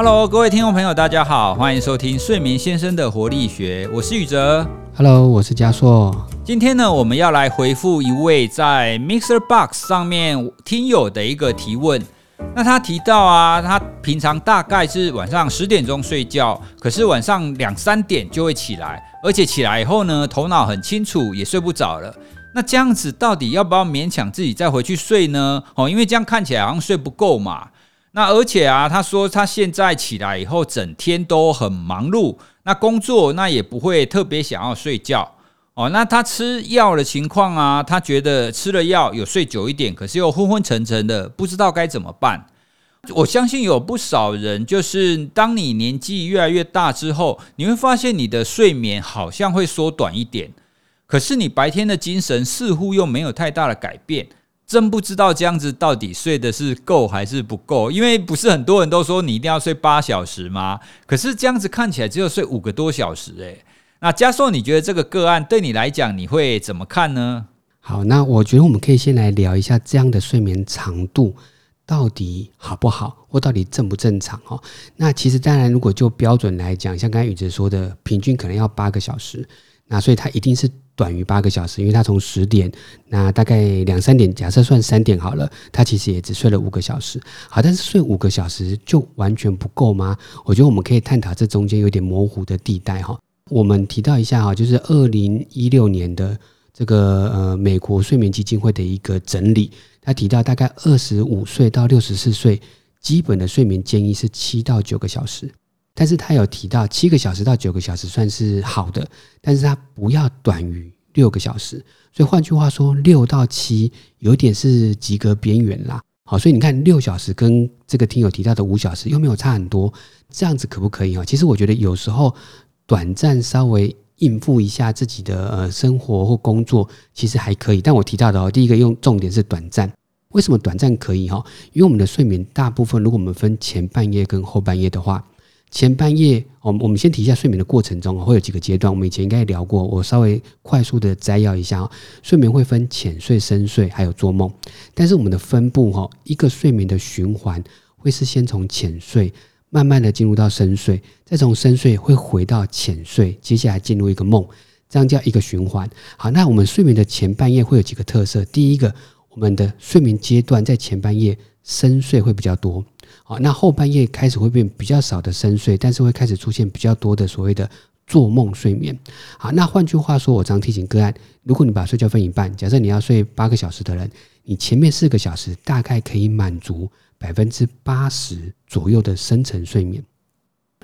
Hello，各位听众朋友，大家好，欢迎收听睡眠先生的活力学，我是宇哲。Hello，我是嘉硕。今天呢，我们要来回复一位在 Mixer Box 上面听友的一个提问。那他提到啊，他平常大概是晚上十点钟睡觉，可是晚上两三点就会起来，而且起来以后呢，头脑很清楚，也睡不着了。那这样子到底要不要勉强自己再回去睡呢？哦，因为这样看起来好像睡不够嘛。那而且啊，他说他现在起来以后，整天都很忙碌，那工作那也不会特别想要睡觉哦。那他吃药的情况啊，他觉得吃了药有睡久一点，可是又昏昏沉沉的，不知道该怎么办。我相信有不少人，就是当你年纪越来越大之后，你会发现你的睡眠好像会缩短一点，可是你白天的精神似乎又没有太大的改变。真不知道这样子到底睡的是够还是不够，因为不是很多人都说你一定要睡八小时吗？可是这样子看起来只有睡五个多小时，诶。那加硕，你觉得这个个案对你来讲你会怎么看呢？好，那我觉得我们可以先来聊一下这样的睡眠长度到底好不好，或到底正不正常哦。那其实当然，如果就标准来讲，像刚才宇哲说的，平均可能要八个小时，那所以它一定是。短于八个小时，因为他从十点，那大概两三点，假设算三点好了，他其实也只睡了五个小时。好，但是睡五个小时就完全不够吗？我觉得我们可以探讨这中间有点模糊的地带哈。我们提到一下哈，就是二零一六年的这个呃美国睡眠基金会的一个整理，他提到大概二十五岁到六十四岁，基本的睡眠建议是七到九个小时。但是他有提到七个小时到九个小时算是好的，但是他不要短于六个小时。所以换句话说，六到七有点是及格边缘啦。好，所以你看六小时跟这个听友提到的五小时又没有差很多，这样子可不可以啊？其实我觉得有时候短暂稍微应付一下自己的呃生活或工作，其实还可以。但我提到的哦，第一个用重点是短暂。为什么短暂可以哈？因为我们的睡眠大部分，如果我们分前半夜跟后半夜的话。前半夜，我们我们先提一下睡眠的过程中会有几个阶段。我们以前应该聊过，我稍微快速的摘要一下。睡眠会分浅睡、深睡，还有做梦。但是我们的分布哈，一个睡眠的循环会是先从浅睡，慢慢的进入到深睡，再从深睡会回到浅睡，接下来进入一个梦，这样叫一个循环。好，那我们睡眠的前半夜会有几个特色？第一个，我们的睡眠阶段在前半夜深睡会比较多。好，那后半夜开始会变比较少的深睡，但是会开始出现比较多的所谓的做梦睡眠。好，那换句话说，我常提醒个案，如果你把睡觉分一半，假设你要睡八个小时的人，你前面四个小时大概可以满足百分之八十左右的深层睡眠。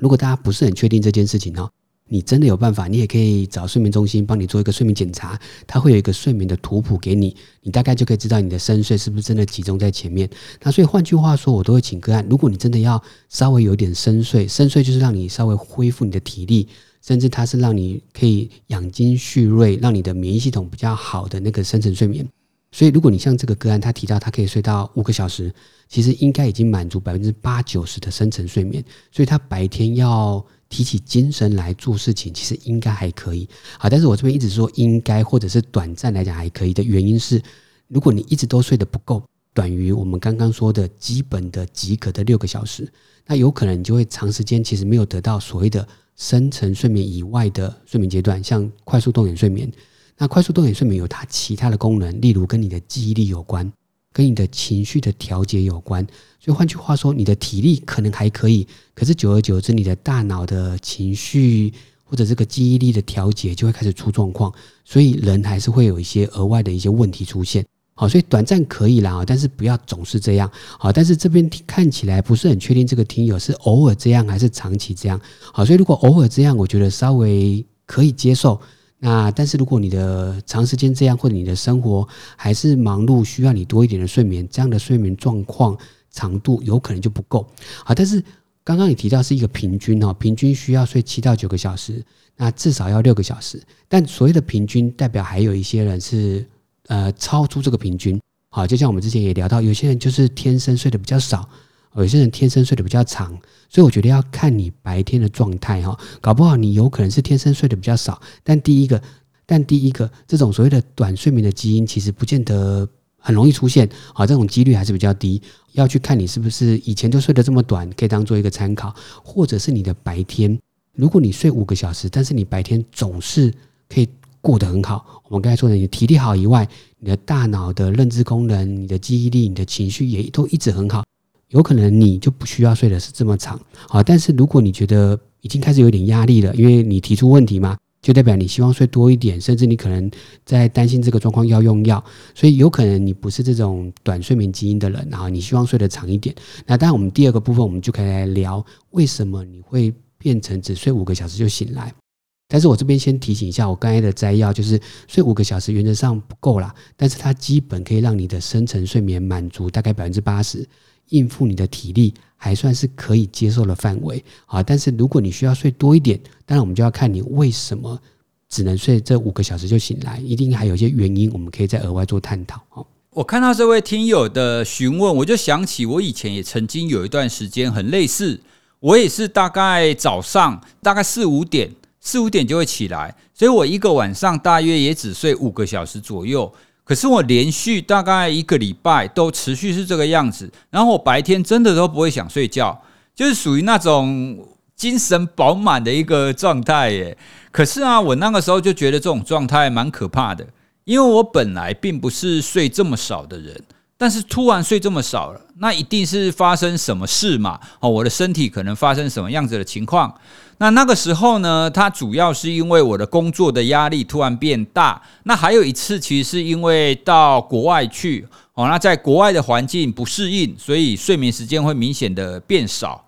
如果大家不是很确定这件事情呢？你真的有办法，你也可以找睡眠中心帮你做一个睡眠检查，它会有一个睡眠的图谱给你，你大概就可以知道你的深睡是不是真的集中在前面。那所以换句话说，我都会请个案，如果你真的要稍微有点深睡，深睡就是让你稍微恢复你的体力，甚至它是让你可以养精蓄锐，让你的免疫系统比较好的那个深层睡眠。所以如果你像这个个案，他提到他可以睡到五个小时，其实应该已经满足百分之八九十的深层睡眠，所以他白天要。提起精神来做事情，其实应该还可以。好，但是我这边一直说应该，或者是短暂来讲还可以的原因是，如果你一直都睡得不够，短于我们刚刚说的基本的及格的六个小时，那有可能你就会长时间其实没有得到所谓的深层睡眠以外的睡眠阶段，像快速动眼睡眠。那快速动眼睡眠有它其他的功能，例如跟你的记忆力有关。跟你的情绪的调节有关，所以换句话说，你的体力可能还可以，可是久而久之，你的大脑的情绪或者这个记忆力的调节就会开始出状况，所以人还是会有一些额外的一些问题出现。好，所以短暂可以啦，但是不要总是这样。好，但是这边看起来不是很确定，这个听友是偶尔这样还是长期这样。好，所以如果偶尔这样，我觉得稍微可以接受。那但是如果你的长时间这样，或者你的生活还是忙碌，需要你多一点的睡眠，这样的睡眠状况长度有可能就不够啊。但是刚刚你提到是一个平均哦，平均需要睡七到九个小时，那至少要六个小时。但所谓的平均，代表还有一些人是呃超出这个平均。好，就像我们之前也聊到，有些人就是天生睡得比较少。有些人天生睡得比较长，所以我觉得要看你白天的状态哈，搞不好你有可能是天生睡得比较少。但第一个，但第一个这种所谓的短睡眠的基因，其实不见得很容易出现啊，这种几率还是比较低。要去看你是不是以前就睡得这么短，可以当做一个参考，或者是你的白天，如果你睡五个小时，但是你白天总是可以过得很好。我们刚才说的，你体力好以外，你的大脑的认知功能、你的记忆力、你的情绪也都一直很好，有可能你就不需要睡的是这么长啊。但是如果你觉得已经开始有点压力了，因为你提出问题嘛。就代表你希望睡多一点，甚至你可能在担心这个状况要用药，所以有可能你不是这种短睡眠基因的人，然后你希望睡得长一点。那当然，我们第二个部分我们就可以来聊为什么你会变成只睡五个小时就醒来。但是我这边先提醒一下，我刚才的摘要就是睡五个小时原则上不够啦，但是它基本可以让你的深层睡眠满足大概百分之八十，应付你的体力。还算是可以接受的范围啊，但是如果你需要睡多一点，当然我们就要看你为什么只能睡这五个小时就醒来，一定还有一些原因，我们可以再额外做探讨哦。我看到这位听友的询问，我就想起我以前也曾经有一段时间很类似，我也是大概早上大概四五点四五点就会起来，所以我一个晚上大约也只睡五个小时左右。可是我连续大概一个礼拜都持续是这个样子，然后我白天真的都不会想睡觉，就是属于那种精神饱满的一个状态耶。可是啊，我那个时候就觉得这种状态蛮可怕的，因为我本来并不是睡这么少的人。但是突然睡这么少了，那一定是发生什么事嘛？哦，我的身体可能发生什么样子的情况？那那个时候呢，它主要是因为我的工作的压力突然变大。那还有一次，其实是因为到国外去哦，那在国外的环境不适应，所以睡眠时间会明显的变少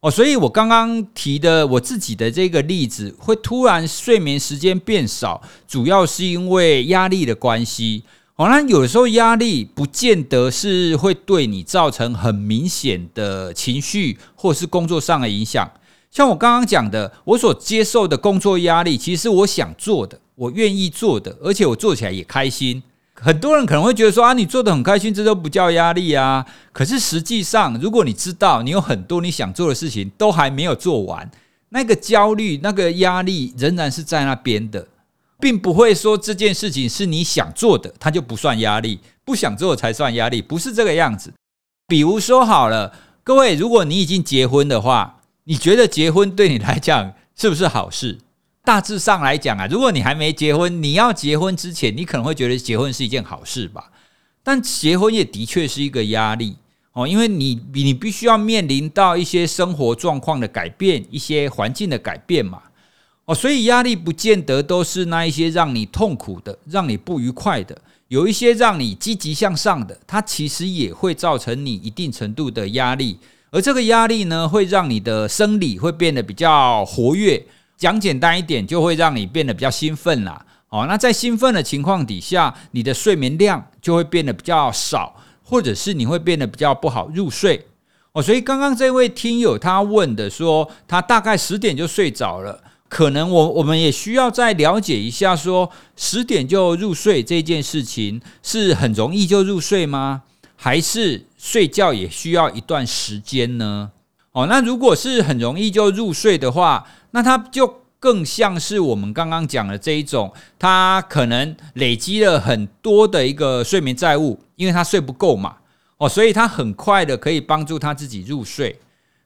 哦。所以我刚刚提的我自己的这个例子，会突然睡眠时间变少，主要是因为压力的关系。哦，那有时候压力不见得是会对你造成很明显的情绪或是工作上的影响。像我刚刚讲的，我所接受的工作压力，其实是我想做的，我愿意做的，而且我做起来也开心。很多人可能会觉得说啊，你做的很开心，这都不叫压力啊。可是实际上，如果你知道你有很多你想做的事情都还没有做完，那个焦虑、那个压力仍然是在那边的。并不会说这件事情是你想做的，它就不算压力；不想做才算压力，不是这个样子。比如说好了，各位，如果你已经结婚的话，你觉得结婚对你来讲是不是好事？大致上来讲啊，如果你还没结婚，你要结婚之前，你可能会觉得结婚是一件好事吧。但结婚也的确是一个压力哦，因为你你必须要面临到一些生活状况的改变，一些环境的改变嘛。哦，所以压力不见得都是那一些让你痛苦的、让你不愉快的，有一些让你积极向上的，它其实也会造成你一定程度的压力。而这个压力呢，会让你的生理会变得比较活跃。讲简单一点，就会让你变得比较兴奋啦。哦，那在兴奋的情况底下，你的睡眠量就会变得比较少，或者是你会变得比较不好入睡。哦，所以刚刚这位听友他问的说，他大概十点就睡着了。可能我我们也需要再了解一下，说十点就入睡这件事情是很容易就入睡吗？还是睡觉也需要一段时间呢？哦，那如果是很容易就入睡的话，那它就更像是我们刚刚讲的这一种，他可能累积了很多的一个睡眠债务，因为他睡不够嘛，哦，所以他很快的可以帮助他自己入睡。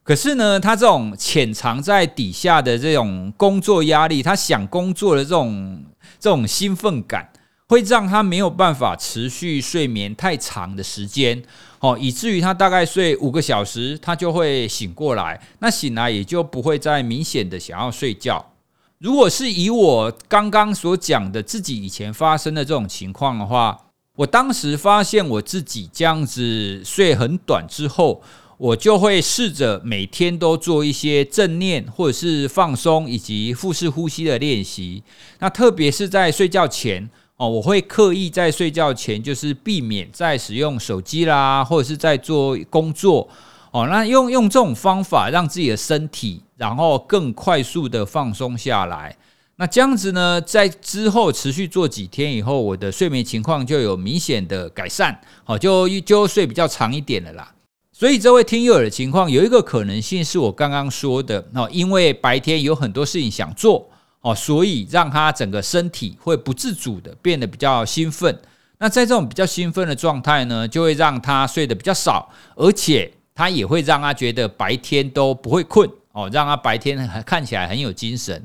可是呢，他这种潜藏在底下的这种工作压力，他想工作的这种这种兴奋感，会让他没有办法持续睡眠太长的时间，哦，以至于他大概睡五个小时，他就会醒过来，那醒来也就不会再明显的想要睡觉。如果是以我刚刚所讲的自己以前发生的这种情况的话，我当时发现我自己这样子睡很短之后。我就会试着每天都做一些正念或者是放松以及腹式呼吸的练习。那特别是在睡觉前哦，我会刻意在睡觉前就是避免在使用手机啦，或者是在做工作哦。那用用这种方法让自己的身体然后更快速的放松下来。那这样子呢，在之后持续做几天以后，我的睡眠情况就有明显的改善，好就就睡比较长一点了啦。所以这位听友的情况有一个可能性是我刚刚说的哦，因为白天有很多事情想做哦，所以让他整个身体会不自主的变得比较兴奋。那在这种比较兴奋的状态呢，就会让他睡得比较少，而且他也会让他觉得白天都不会困哦，让他白天看起来很有精神。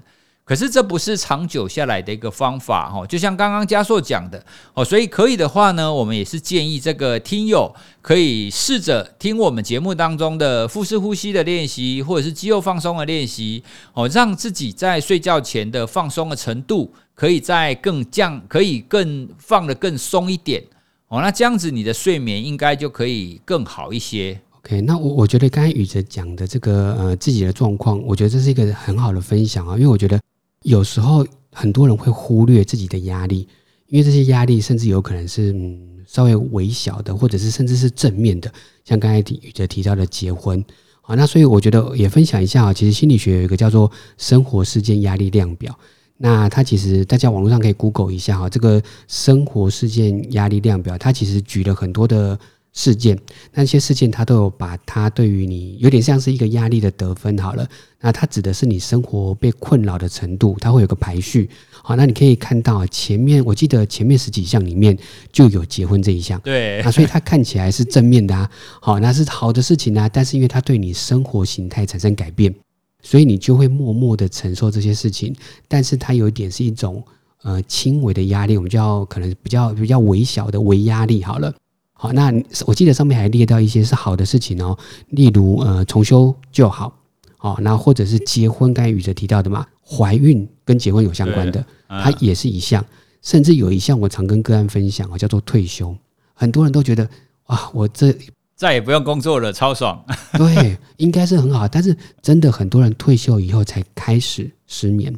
可是这不是长久下来的一个方法哦，就像刚刚嘉硕讲的哦，所以可以的话呢，我们也是建议这个听友可以试着听我们节目当中的腹式呼吸的练习，或者是肌肉放松的练习哦，让自己在睡觉前的放松的程度可以再更降，可以更放的更松一点哦，那这样子你的睡眠应该就可以更好一些。OK，那我我觉得刚才宇哲讲的这个呃自己的状况，我觉得这是一个很好的分享啊，因为我觉得。有时候很多人会忽略自己的压力，因为这些压力甚至有可能是嗯稍微微小的，或者是甚至是正面的，像刚才宇哲提到的结婚啊，那所以我觉得也分享一下啊，其实心理学有一个叫做生活事件压力量表，那它其实大家网络上可以 Google 一下哈，这个生活事件压力量表，它其实举了很多的。事件，那些事件，它都有把它对于你有点像是一个压力的得分好了。那它指的是你生活被困扰的程度，它会有个排序。好，那你可以看到前面，我记得前面十几项里面就有结婚这一项。对，那所以它看起来是正面的啊。好，那是好的事情啊。但是因为它对你生活形态产生改变，所以你就会默默的承受这些事情。但是它有一点是一种呃轻微的压力，我们叫可能比较比较微小的微压力。好了。好，那我记得上面还列到一些是好的事情哦，例如呃重修就好，好，那或者是结婚，刚才宇哲提到的嘛，怀孕跟结婚有相关的，它也是一项，甚至有一项我常跟个案分享哦，叫做退休，很多人都觉得啊，我这再也不用工作了，超爽，对，应该是很好，但是真的很多人退休以后才开始失眠，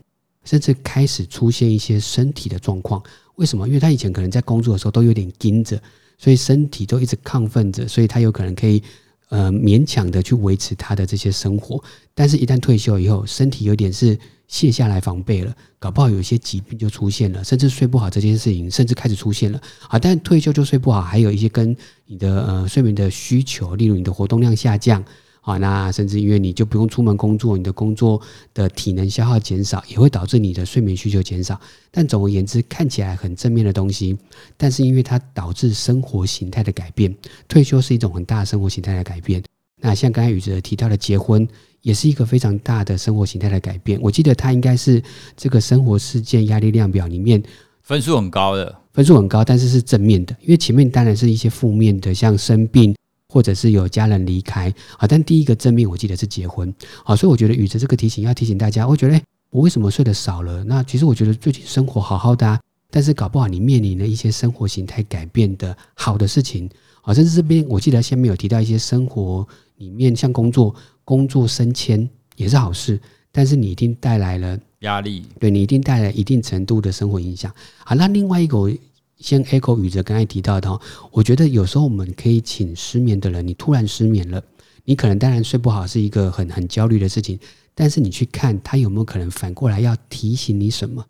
甚至开始出现一些身体的状况，为什么？因为他以前可能在工作的时候都有点盯着。所以身体都一直亢奋着，所以他有可能可以，呃，勉强的去维持他的这些生活。但是，一旦退休以后，身体有点是卸下来防备了，搞不好有些疾病就出现了，甚至睡不好这件事情，甚至开始出现了。啊，但退休就睡不好，还有一些跟你的呃睡眠的需求，例如你的活动量下降。啊，那甚至因为你就不用出门工作，你的工作的体能消耗减少，也会导致你的睡眠需求减少。但总而言之，看起来很正面的东西，但是因为它导致生活形态的改变，退休是一种很大的生活形态的改变。那像刚才宇哲提到的结婚，也是一个非常大的生活形态的改变。我记得它应该是这个生活事件压力量表里面分数很高的，分数很高，但是是正面的，因为前面当然是一些负面的，像生病。或者是有家人离开啊，但第一个证明我记得是结婚啊，所以我觉得宇哲这个提醒要提醒大家，我觉得哎，我为什么睡得少了？那其实我觉得最近生活好好的啊，但是搞不好你面临了一些生活形态改变的好的事情啊，甚至这边我记得下面有提到一些生活里面像工作、工作升迁也是好事，但是你一定带来了压力，对你一定带来一定程度的生活影响。好，那另外一个。先 echo 宇哲刚才提到的，我觉得有时候我们可以请失眠的人，你突然失眠了，你可能当然睡不好是一个很很焦虑的事情，但是你去看他有没有可能反过来要提醒你什么？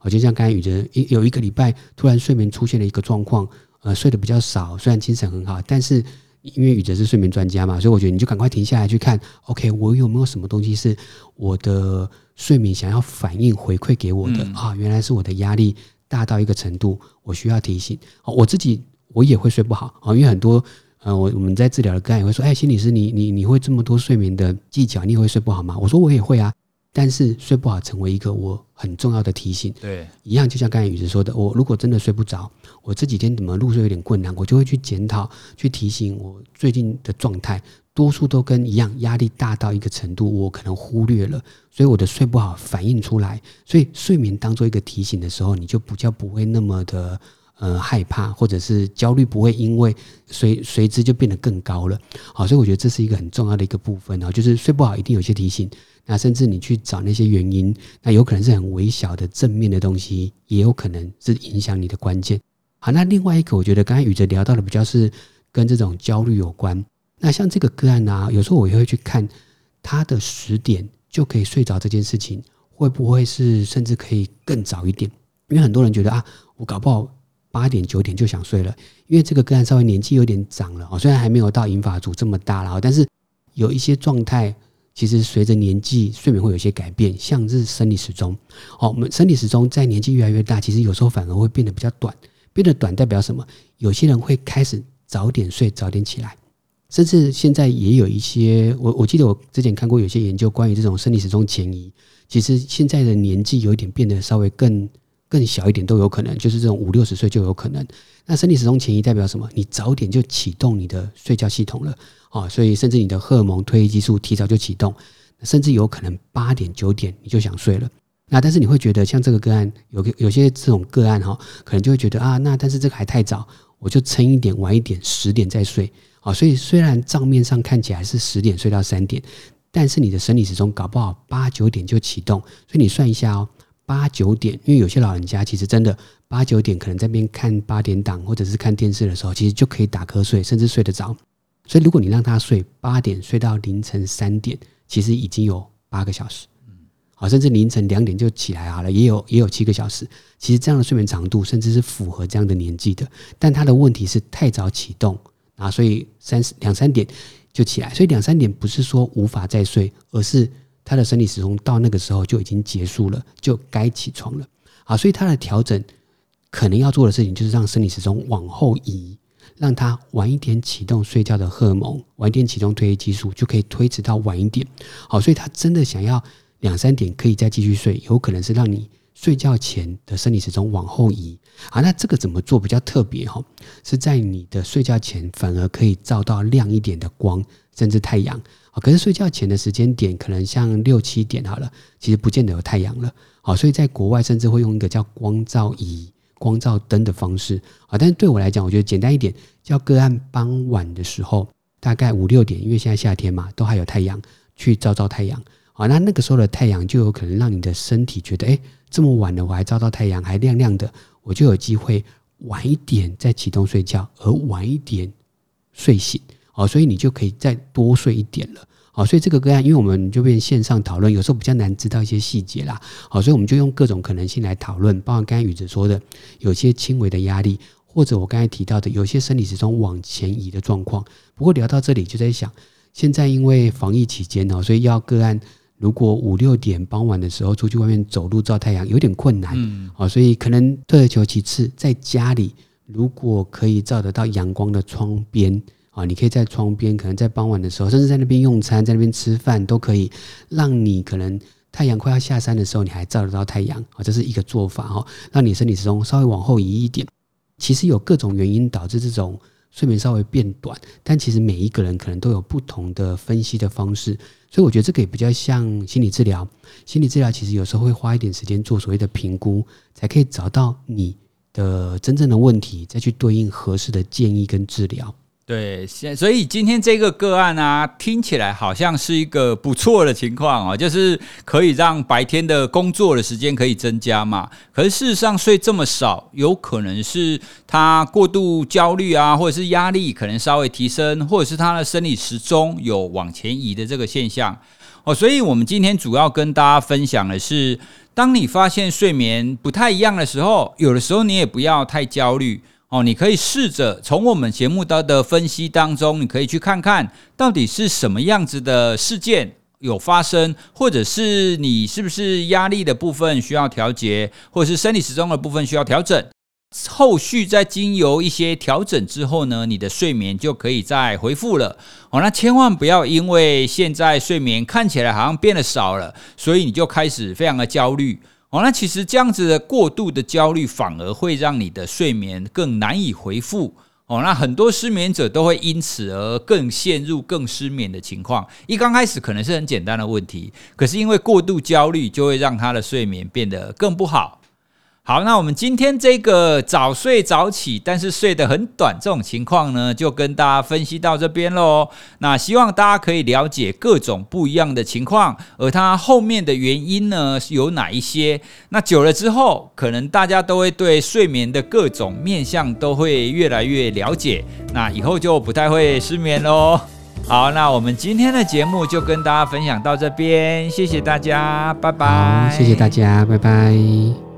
我就像刚才宇哲有一个礼拜突然睡眠出现了一个状况，呃，睡得比较少，虽然精神很好，但是因为宇哲是睡眠专家嘛，所以我觉得你就赶快停下来去看，OK，我有没有什么东西是我的睡眠想要反应回馈给我的啊？原来是我的压力。大到一个程度，我需要提醒。我自己我也会睡不好啊，因为很多呃，我我们在治疗的个案也会说，哎，心理师，你你你会这么多睡眠的技巧，你也会睡不好吗？我说我也会啊，但是睡不好成为一个我很重要的提醒。对，一样就像刚才宇哲说的，我如果真的睡不着，我这几天怎么入睡有点困难，我就会去检讨，去提醒我最近的状态。多数都跟一样，压力大到一个程度，我可能忽略了，所以我的睡不好反映出来。所以睡眠当做一个提醒的时候，你就比较不会那么的呃害怕，或者是焦虑，不会因为随随之就变得更高了。好，所以我觉得这是一个很重要的一个部分啊，就是睡不好一定有些提醒。那甚至你去找那些原因，那有可能是很微小的正面的东西，也有可能是影响你的关键。好，那另外一个，我觉得刚才宇哲聊到的比较是跟这种焦虑有关。那像这个个案啊，有时候我也会去看他的十点就可以睡着这件事情，会不会是甚至可以更早一点？因为很多人觉得啊，我搞不好八点九点就想睡了。因为这个个案稍微年纪有点长了哦，虽然还没有到银发族这么大了，但是有一些状态，其实随着年纪睡眠会有些改变，像是生理时钟。哦，我们生理时钟在年纪越来越大，其实有时候反而会变得比较短，变得短代表什么？有些人会开始早点睡，早点起来，甚至现在也有一些，我我记得我之前看过有些研究关于这种生理时钟前移，其实现在的年纪有一点变得稍微更更小一点都有可能，就是这种五六十岁就有可能。那生理时钟前移代表什么？你早点就启动你的睡觉系统了啊，所以甚至你的荷尔蒙、褪黑激素提早就启动，甚至有可能八点九点你就想睡了。那但是你会觉得像这个个案，有个有些这种个案哈，可能就会觉得啊，那但是这个还太早，我就撑一点，晚一点，十点再睡啊。所以虽然账面上看起来是十点睡到三点，但是你的生理时钟搞不好八九点就启动，所以你算一下哦。八九点，因为有些老人家其实真的八九点可能在边看八点档或者是看电视的时候，其实就可以打瞌睡，甚至睡得着。所以如果你让他睡八点睡到凌晨三点，其实已经有八个小时，嗯，好，甚至凌晨两点就起来好了，也有也有七个小时。其实这样的睡眠长度甚至是符合这样的年纪的。但他的问题是太早启动啊，所以三两三点就起来，所以两三点不是说无法再睡，而是。他的生理时钟到那个时候就已经结束了，就该起床了。啊，所以他的调整可能要做的事情就是让生理时钟往后移，让他晚一点启动睡觉的荷尔蒙，晚一点启动褪黑激素，就可以推迟到晚一点。好，所以他真的想要两三点可以再继续睡，有可能是让你睡觉前的生理时钟往后移。啊，那这个怎么做比较特别哈？是在你的睡觉前反而可以照到亮一点的光，甚至太阳。啊，可是睡觉前的时间点可能像六七点好了，其实不见得有太阳了。好，所以在国外甚至会用一个叫光照仪、光照灯的方式。啊，但是对我来讲，我觉得简单一点，叫个案傍晚的时候，大概五六点，因为现在夏天嘛，都还有太阳，去照照太阳。好，那那个时候的太阳就有可能让你的身体觉得，哎，这么晚了我还照到太阳，还亮亮的，我就有机会晚一点再启动睡觉，而晚一点睡醒。哦，所以你就可以再多睡一点了。好，所以这个个案，因为我们就变线上讨论，有时候比较难知道一些细节啦。好，所以我们就用各种可能性来讨论，包括刚才宇哲说的，有些轻微的压力，或者我刚才提到的有些生理时钟往前移的状况。不过聊到这里，就在想，现在因为防疫期间哦，所以要个案如果五六点傍晚的时候出去外面走路照太阳有点困难。嗯。好，所以可能退而求其次，在家里如果可以照得到阳光的窗边。啊，你可以在窗边，可能在傍晚的时候，甚至在那边用餐，在那边吃饭，都可以让你可能太阳快要下山的时候，你还照得到太阳啊，这是一个做法哈，让你身体时钟稍微往后移一点。其实有各种原因导致这种睡眠稍微变短，但其实每一个人可能都有不同的分析的方式，所以我觉得这个也比较像心理治疗。心理治疗其实有时候会花一点时间做所谓的评估，才可以找到你的真正的问题，再去对应合适的建议跟治疗。对，现所以今天这个个案啊，听起来好像是一个不错的情况哦，就是可以让白天的工作的时间可以增加嘛。可是事实上睡这么少，有可能是他过度焦虑啊，或者是压力可能稍微提升，或者是他的生理时钟有往前移的这个现象哦。所以我们今天主要跟大家分享的是，当你发现睡眠不太一样的时候，有的时候你也不要太焦虑。哦，你可以试着从我们节目的的分析当中，你可以去看看到底是什么样子的事件有发生，或者是你是不是压力的部分需要调节，或者是生理时钟的部分需要调整。后续在经由一些调整之后呢，你的睡眠就可以再恢复了。哦，那千万不要因为现在睡眠看起来好像变得少了，所以你就开始非常的焦虑。哦，那其实这样子的过度的焦虑，反而会让你的睡眠更难以回复。哦，那很多失眠者都会因此而更陷入更失眠的情况。一刚开始可能是很简单的问题，可是因为过度焦虑，就会让他的睡眠变得更不好。好，那我们今天这个早睡早起，但是睡得很短这种情况呢，就跟大家分析到这边喽。那希望大家可以了解各种不一样的情况，而它后面的原因呢有哪一些？那久了之后，可能大家都会对睡眠的各种面向都会越来越了解，那以后就不太会失眠喽。好，那我们今天的节目就跟大家分享到这边，谢谢大家，拜拜。谢谢大家，拜拜。